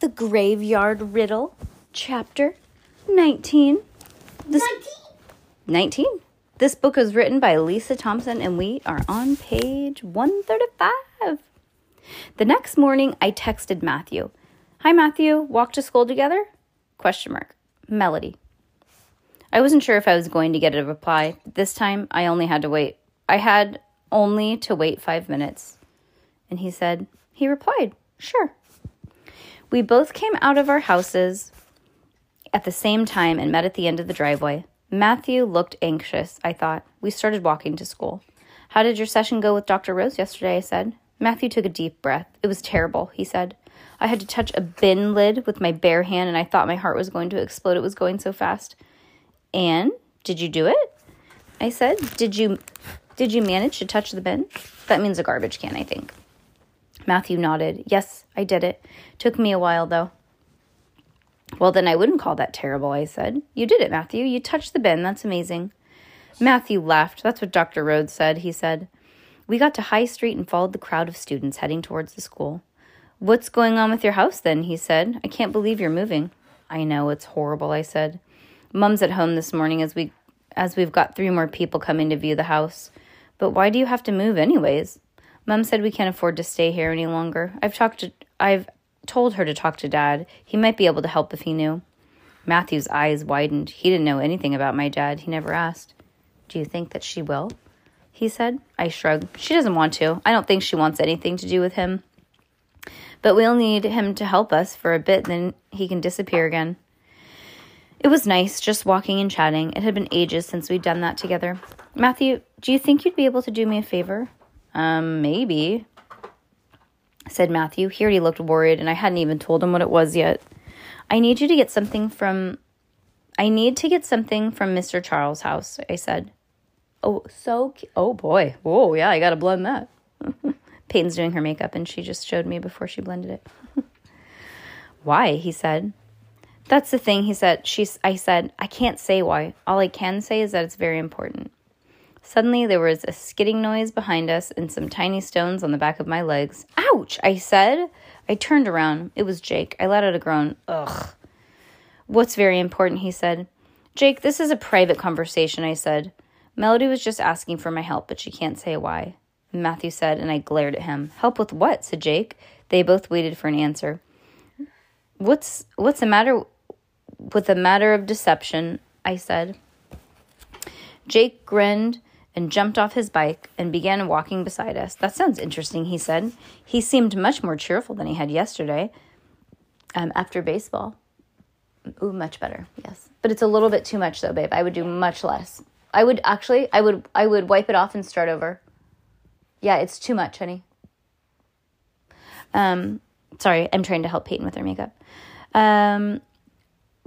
The Graveyard Riddle, Chapter 19. This 19. This book was written by Lisa Thompson, and we are on page 135. The next morning, I texted Matthew. Hi, Matthew. Walk to school together? Question mark. Melody. I wasn't sure if I was going to get a reply. This time, I only had to wait. I had only to wait five minutes. And he said, he replied, sure. We both came out of our houses at the same time and met at the end of the driveway. Matthew looked anxious, I thought. We started walking to school. How did your session go with Dr. Rhodes yesterday? I said. Matthew took a deep breath. It was terrible, he said. I had to touch a bin lid with my bare hand and I thought my heart was going to explode. It was going so fast. And did you do it? I said. Did you did you manage to touch the bin? That means a garbage can, I think. Matthew nodded. Yes, I did it. Took me a while though. Well, then I wouldn't call that terrible, I said. You did it, Matthew. You touched the bin. That's amazing. Matthew laughed. That's what Dr. Rhodes said, he said. We got to High Street and followed the crowd of students heading towards the school. What's going on with your house then? he said. I can't believe you're moving. I know, it's horrible, I said. Mum's at home this morning as we as we've got three more people coming to view the house. But why do you have to move anyways? Mum said we can't afford to stay here any longer. I've talked to I've told her to talk to dad. He might be able to help if he knew. Matthew's eyes widened. He didn't know anything about my dad. He never asked. Do you think that she will? He said. I shrugged. She doesn't want to. I don't think she wants anything to do with him. But we'll need him to help us for a bit, then he can disappear again. It was nice just walking and chatting. It had been ages since we'd done that together. Matthew, do you think you'd be able to do me a favor? Um, maybe, said Matthew. He already looked worried, and I hadn't even told him what it was yet. I need you to get something from. I need to get something from Mr. Charles' house, I said. Oh, so. Oh, boy. Whoa, yeah, I gotta blend that. Peyton's doing her makeup, and she just showed me before she blended it. Why? He said. That's the thing, he said. She's I said, I can't say why. All I can say is that it's very important. Suddenly there was a skidding noise behind us and some tiny stones on the back of my legs. Ouch, I said. I turned around. It was Jake. I let out a groan. Ugh. What's very important, he said. Jake, this is a private conversation, I said. Melody was just asking for my help, but she can't say why. Matthew said, and I glared at him. Help with what? said Jake. They both waited for an answer. What's what's the matter with the matter of deception? I said. Jake grinned and jumped off his bike and began walking beside us. That sounds interesting, he said. He seemed much more cheerful than he had yesterday um, after baseball. Ooh, much better, yes. But it's a little bit too much though, babe. I would do much less. I would actually I would I would wipe it off and start over. Yeah, it's too much, honey. Um sorry, I'm trying to help Peyton with her makeup. Um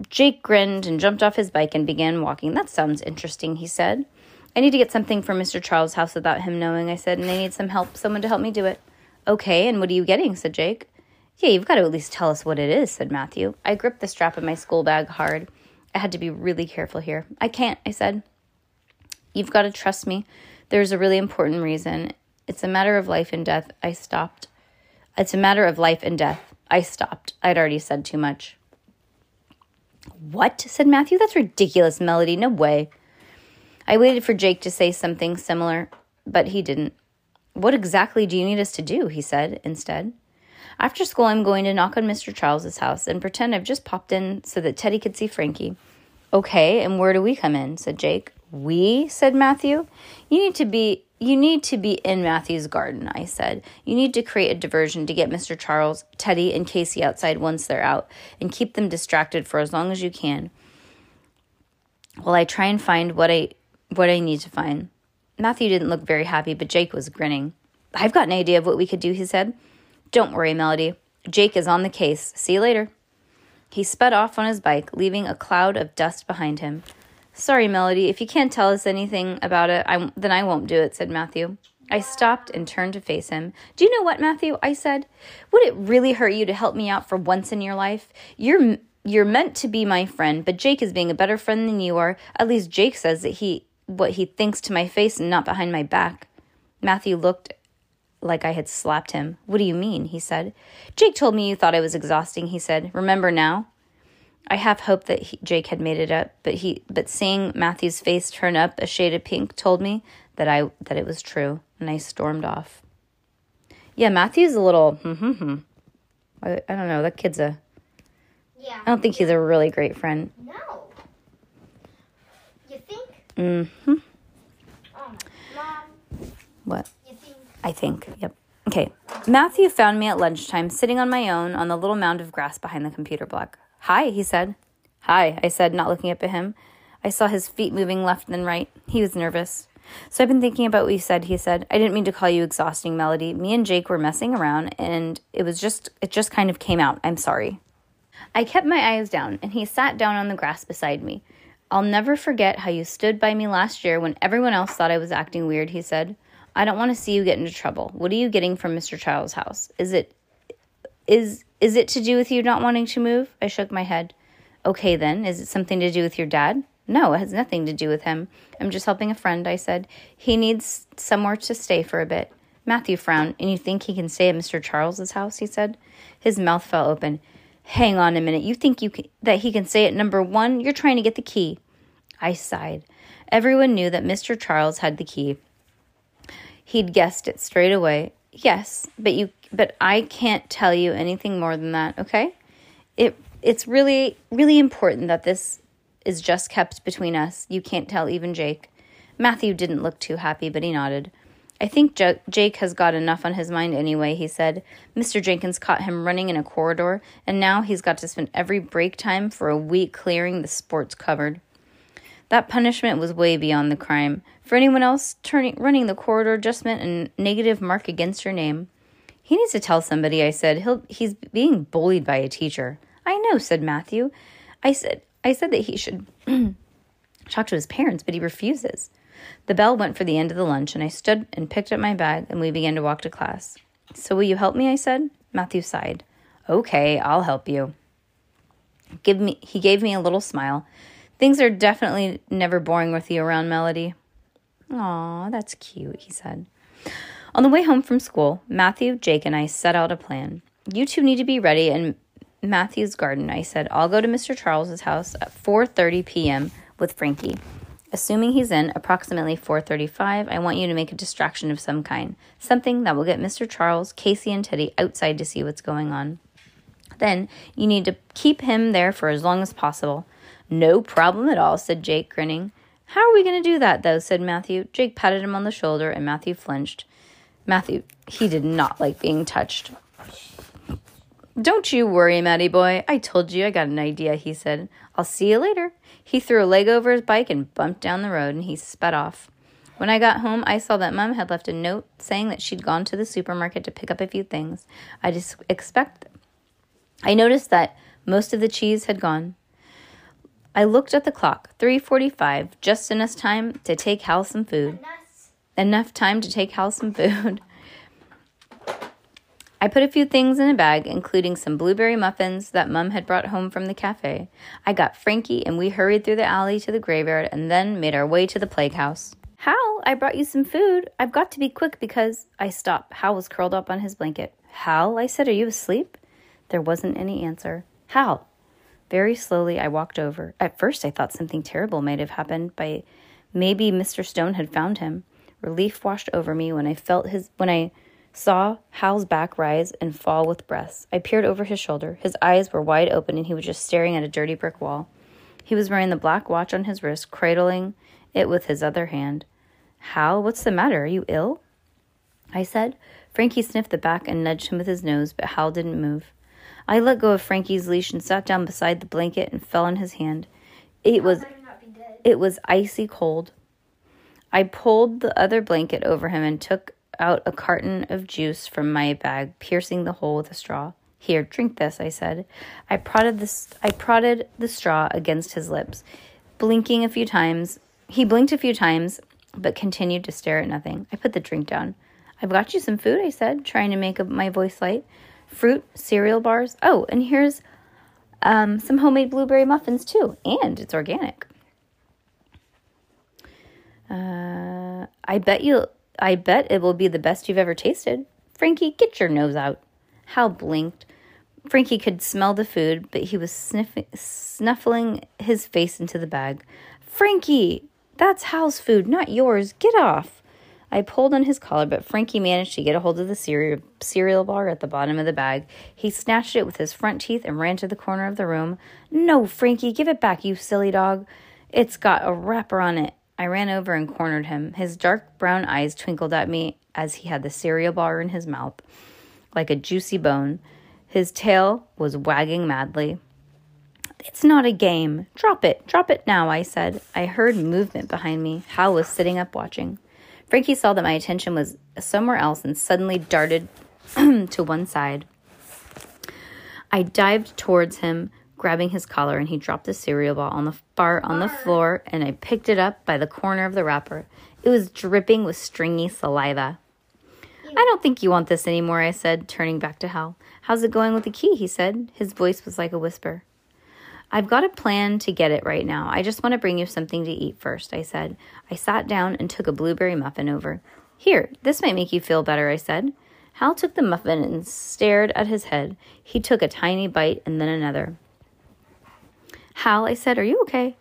Jake grinned and jumped off his bike and began walking. That sounds interesting, he said. I need to get something from Mr. Charles' house without him knowing, I said, and I need some help, someone to help me do it. Okay, and what are you getting? said Jake. Yeah, you've got to at least tell us what it is, said Matthew. I gripped the strap of my school bag hard. I had to be really careful here. I can't, I said. You've got to trust me. There's a really important reason. It's a matter of life and death. I stopped. It's a matter of life and death. I stopped. I'd already said too much. What? said Matthew. That's ridiculous, Melody. No way. I waited for Jake to say something similar, but he didn't. What exactly do you need us to do? he said instead. After school, I'm going to knock on Mr. Charles's house and pretend I've just popped in so that Teddy could see Frankie. Okay, and where do we come in? said Jake. We? said Matthew. You need to be you need to be in Matthew's garden, I said. You need to create a diversion to get Mr. Charles, Teddy, and Casey outside once they're out, and keep them distracted for as long as you can. While I try and find what I what I need to find. Matthew didn't look very happy, but Jake was grinning. I've got an idea of what we could do, he said. Don't worry, Melody. Jake is on the case. See you later. He sped off on his bike, leaving a cloud of dust behind him. Sorry, Melody, if you can't tell us anything about it, I, then I won't do it, said Matthew. I stopped and turned to face him. Do you know what, Matthew? I said. Would it really hurt you to help me out for once in your life? You're you're meant to be my friend, but Jake is being a better friend than you are. At least Jake says that he what he thinks to my face and not behind my back. Matthew looked like I had slapped him. What do you mean? he said. Jake told me you thought I was exhausting, he said. Remember now? I half hoped that he, Jake had made it up, but he but seeing Matthew's face turn up a shade of pink told me that I that it was true, and I stormed off. Yeah, Matthew's a little hmm. I, I don't know. That kid's a. Yeah. I don't think he's a really great friend. No. Mm-hmm. What? I think. Yep. Okay. Matthew found me at lunchtime, sitting on my own on the little mound of grass behind the computer block. Hi, he said. Hi, I said, not looking up at him. I saw his feet moving left and right. He was nervous. So I've been thinking about what you said, he said. I didn't mean to call you exhausting, Melody. Me and Jake were messing around and it was just it just kind of came out. I'm sorry. I kept my eyes down and he sat down on the grass beside me. I'll never forget how you stood by me last year when everyone else thought I was acting weird, he said. I don't want to see you get into trouble. What are you getting from Mr. Charles's house? Is it is is it to do with you not wanting to move? I shook my head. Okay then, is it something to do with your dad? No, it has nothing to do with him. I'm just helping a friend, I said. He needs somewhere to stay for a bit. Matthew frowned. And you think he can stay at Mr. Charles's house? he said. His mouth fell open. Hang on a minute. You think you can, that he can stay at number one? You're trying to get the key. I sighed. Everyone knew that Mr. Charles had the key. He'd guessed it straight away. Yes, but you but I can't tell you anything more than that, okay? It it's really really important that this is just kept between us. You can't tell even Jake. Matthew didn't look too happy, but he nodded. I think J- Jake has got enough on his mind anyway, he said. Mr. Jenkins caught him running in a corridor, and now he's got to spend every break time for a week clearing the sports cupboard. That punishment was way beyond the crime. For anyone else, turning running the corridor just meant a negative mark against your name. He needs to tell somebody, I said. He'll he's being bullied by a teacher. I know, said Matthew. I said I said that he should talk to his parents, but he refuses. The bell went for the end of the lunch, and I stood and picked up my bag, and we began to walk to class. So will you help me? I said. Matthew sighed. Okay, I'll help you. Give me he gave me a little smile. Things are definitely never boring with you around Melody. Aw, that's cute, he said. On the way home from school, Matthew, Jake, and I set out a plan. You two need to be ready in Matthew's garden, I said. I'll go to Mr. Charles's house at 4:30 p.m. with Frankie. Assuming he's in approximately 4:35, I want you to make a distraction of some kind, something that will get Mr. Charles, Casey, and Teddy outside to see what's going on. Then you need to keep him there for as long as possible. No problem at all, said Jake, grinning. How are we going to do that, though? said Matthew. Jake patted him on the shoulder, and Matthew flinched. Matthew, he did not like being touched. Don't you worry, Matty boy. I told you I got an idea, he said. I'll see you later. He threw a leg over his bike and bumped down the road, and he sped off. When I got home, I saw that Mum had left a note saying that she'd gone to the supermarket to pick up a few things. I just expect. I noticed that most of the cheese had gone. I looked at the clock. 3:45, just enough time to take Hal some food. Enough time to take Hal some food. I put a few things in a bag, including some blueberry muffins that Mum had brought home from the cafe. I got Frankie and we hurried through the alley to the graveyard and then made our way to the plague house. Hal, I brought you some food. I've got to be quick because I stopped. Hal was curled up on his blanket. Hal, I said, are you asleep? There wasn't any answer. Hal, very slowly, I walked over. At first, I thought something terrible might have happened. By maybe Mr. Stone had found him. Relief washed over me when I felt his when I saw Hal's back rise and fall with breaths. I peered over his shoulder. His eyes were wide open, and he was just staring at a dirty brick wall. He was wearing the black watch on his wrist, cradling it with his other hand. Hal, what's the matter? Are you ill? I said. Frankie sniffed the back and nudged him with his nose, but Hal didn't move. I let go of Frankie's leash and sat down beside the blanket and fell on his hand. It was it was icy cold. I pulled the other blanket over him and took out a carton of juice from my bag, piercing the hole with a straw. Here, drink this, I said. I prodded the, I prodded the straw against his lips, blinking a few times. He blinked a few times, but continued to stare at nothing. I put the drink down. I've got you some food, I said, trying to make my voice light. Fruit, cereal bars. Oh, and here's um, some homemade blueberry muffins, too, and it's organic. Uh, I bet you. I bet it will be the best you've ever tasted. Frankie, get your nose out. Hal blinked. Frankie could smell the food, but he was sniffing, snuffling his face into the bag. Frankie, that's Hal's food, not yours. Get off. I pulled on his collar, but Frankie managed to get a hold of the cereal, cereal bar at the bottom of the bag. He snatched it with his front teeth and ran to the corner of the room. No, Frankie, give it back, you silly dog. It's got a wrapper on it. I ran over and cornered him. His dark brown eyes twinkled at me as he had the cereal bar in his mouth, like a juicy bone. His tail was wagging madly. It's not a game. Drop it. Drop it now, I said. I heard movement behind me. Hal was sitting up watching. Frankie saw that my attention was somewhere else and suddenly darted to one side. I dived towards him, grabbing his collar, and he dropped the cereal ball on the bar on the floor, and I picked it up by the corner of the wrapper. It was dripping with stringy saliva. I don't think you want this anymore, I said, turning back to Hal. How's it going with the key? he said. His voice was like a whisper. I've got a plan to get it right now. I just want to bring you something to eat first, I said. I sat down and took a blueberry muffin over. Here, this might make you feel better, I said. Hal took the muffin and stared at his head. He took a tiny bite and then another. Hal, I said, are you okay?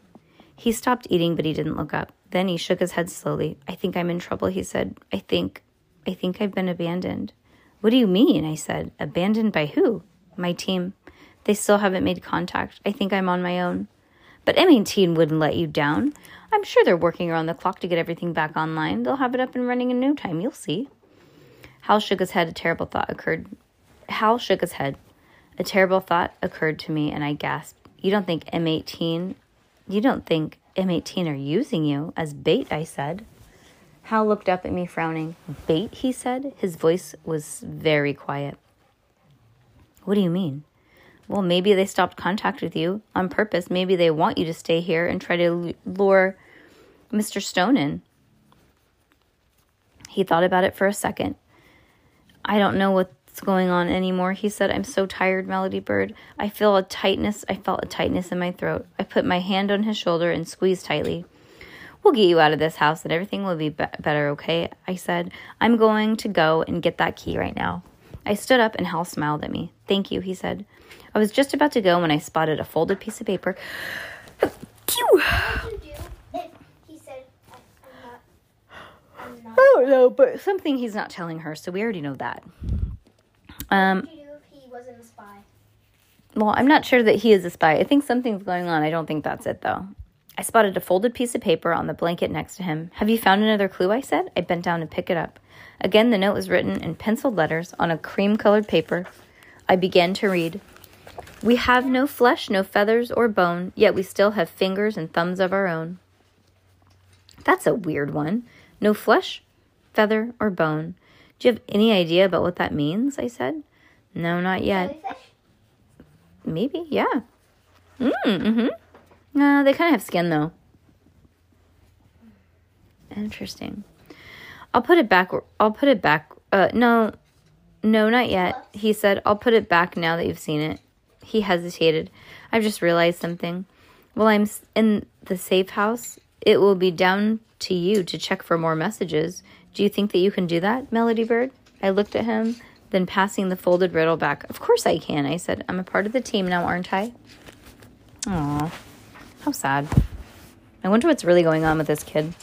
He stopped eating, but he didn't look up. Then he shook his head slowly. I think I'm in trouble, he said. I think, I think I've been abandoned. What do you mean? I said. Abandoned by who? My team. They still haven't made contact. I think I'm on my own. But M18 wouldn't let you down. I'm sure they're working around the clock to get everything back online. They'll have it up and running in no time. You'll see. Hal shook his head. A terrible thought occurred. Hal shook his head. A terrible thought occurred to me, and I gasped. You don't think M18, you don't think M18 are using you as bait, I said. Hal looked up at me, frowning. Bait, he said. His voice was very quiet. What do you mean? Well, maybe they stopped contact with you on purpose. Maybe they want you to stay here and try to lure Mr. Stone in. He thought about it for a second. I don't know what's going on anymore, he said. I'm so tired, Melody Bird. I feel a tightness. I felt a tightness in my throat. I put my hand on his shoulder and squeezed tightly. We'll get you out of this house and everything will be, be better, okay? I said. I'm going to go and get that key right now. I stood up and Hal smiled at me. Thank you, he said. I was just about to go when I spotted a folded piece of paper. I don't know, but something he's not telling her, so we already know that. Um, well, I'm not sure that he is a spy. I think something's going on. I don't think that's it, though. I spotted a folded piece of paper on the blanket next to him. Have you found another clue? I said. I bent down to pick it up. Again, the note was written in penciled letters on a cream colored paper. I began to read. We have no flesh, no feathers or bone, yet we still have fingers and thumbs of our own. That's a weird one. No flesh, feather, or bone. Do you have any idea about what that means? I said. No, not yet. Maybe, yeah. Mm, mm-hmm. Uh, they kind of have skin, though. Interesting. I'll put it back. I'll put it back. Uh, no, no, not yet. He said, I'll put it back now that you've seen it. He hesitated. I've just realized something. While I'm in the safe house, it will be down to you to check for more messages. Do you think that you can do that, Melody Bird? I looked at him, then passing the folded riddle back. Of course I can, I said. I'm a part of the team now, aren't I? Aw, how sad. I wonder what's really going on with this kid.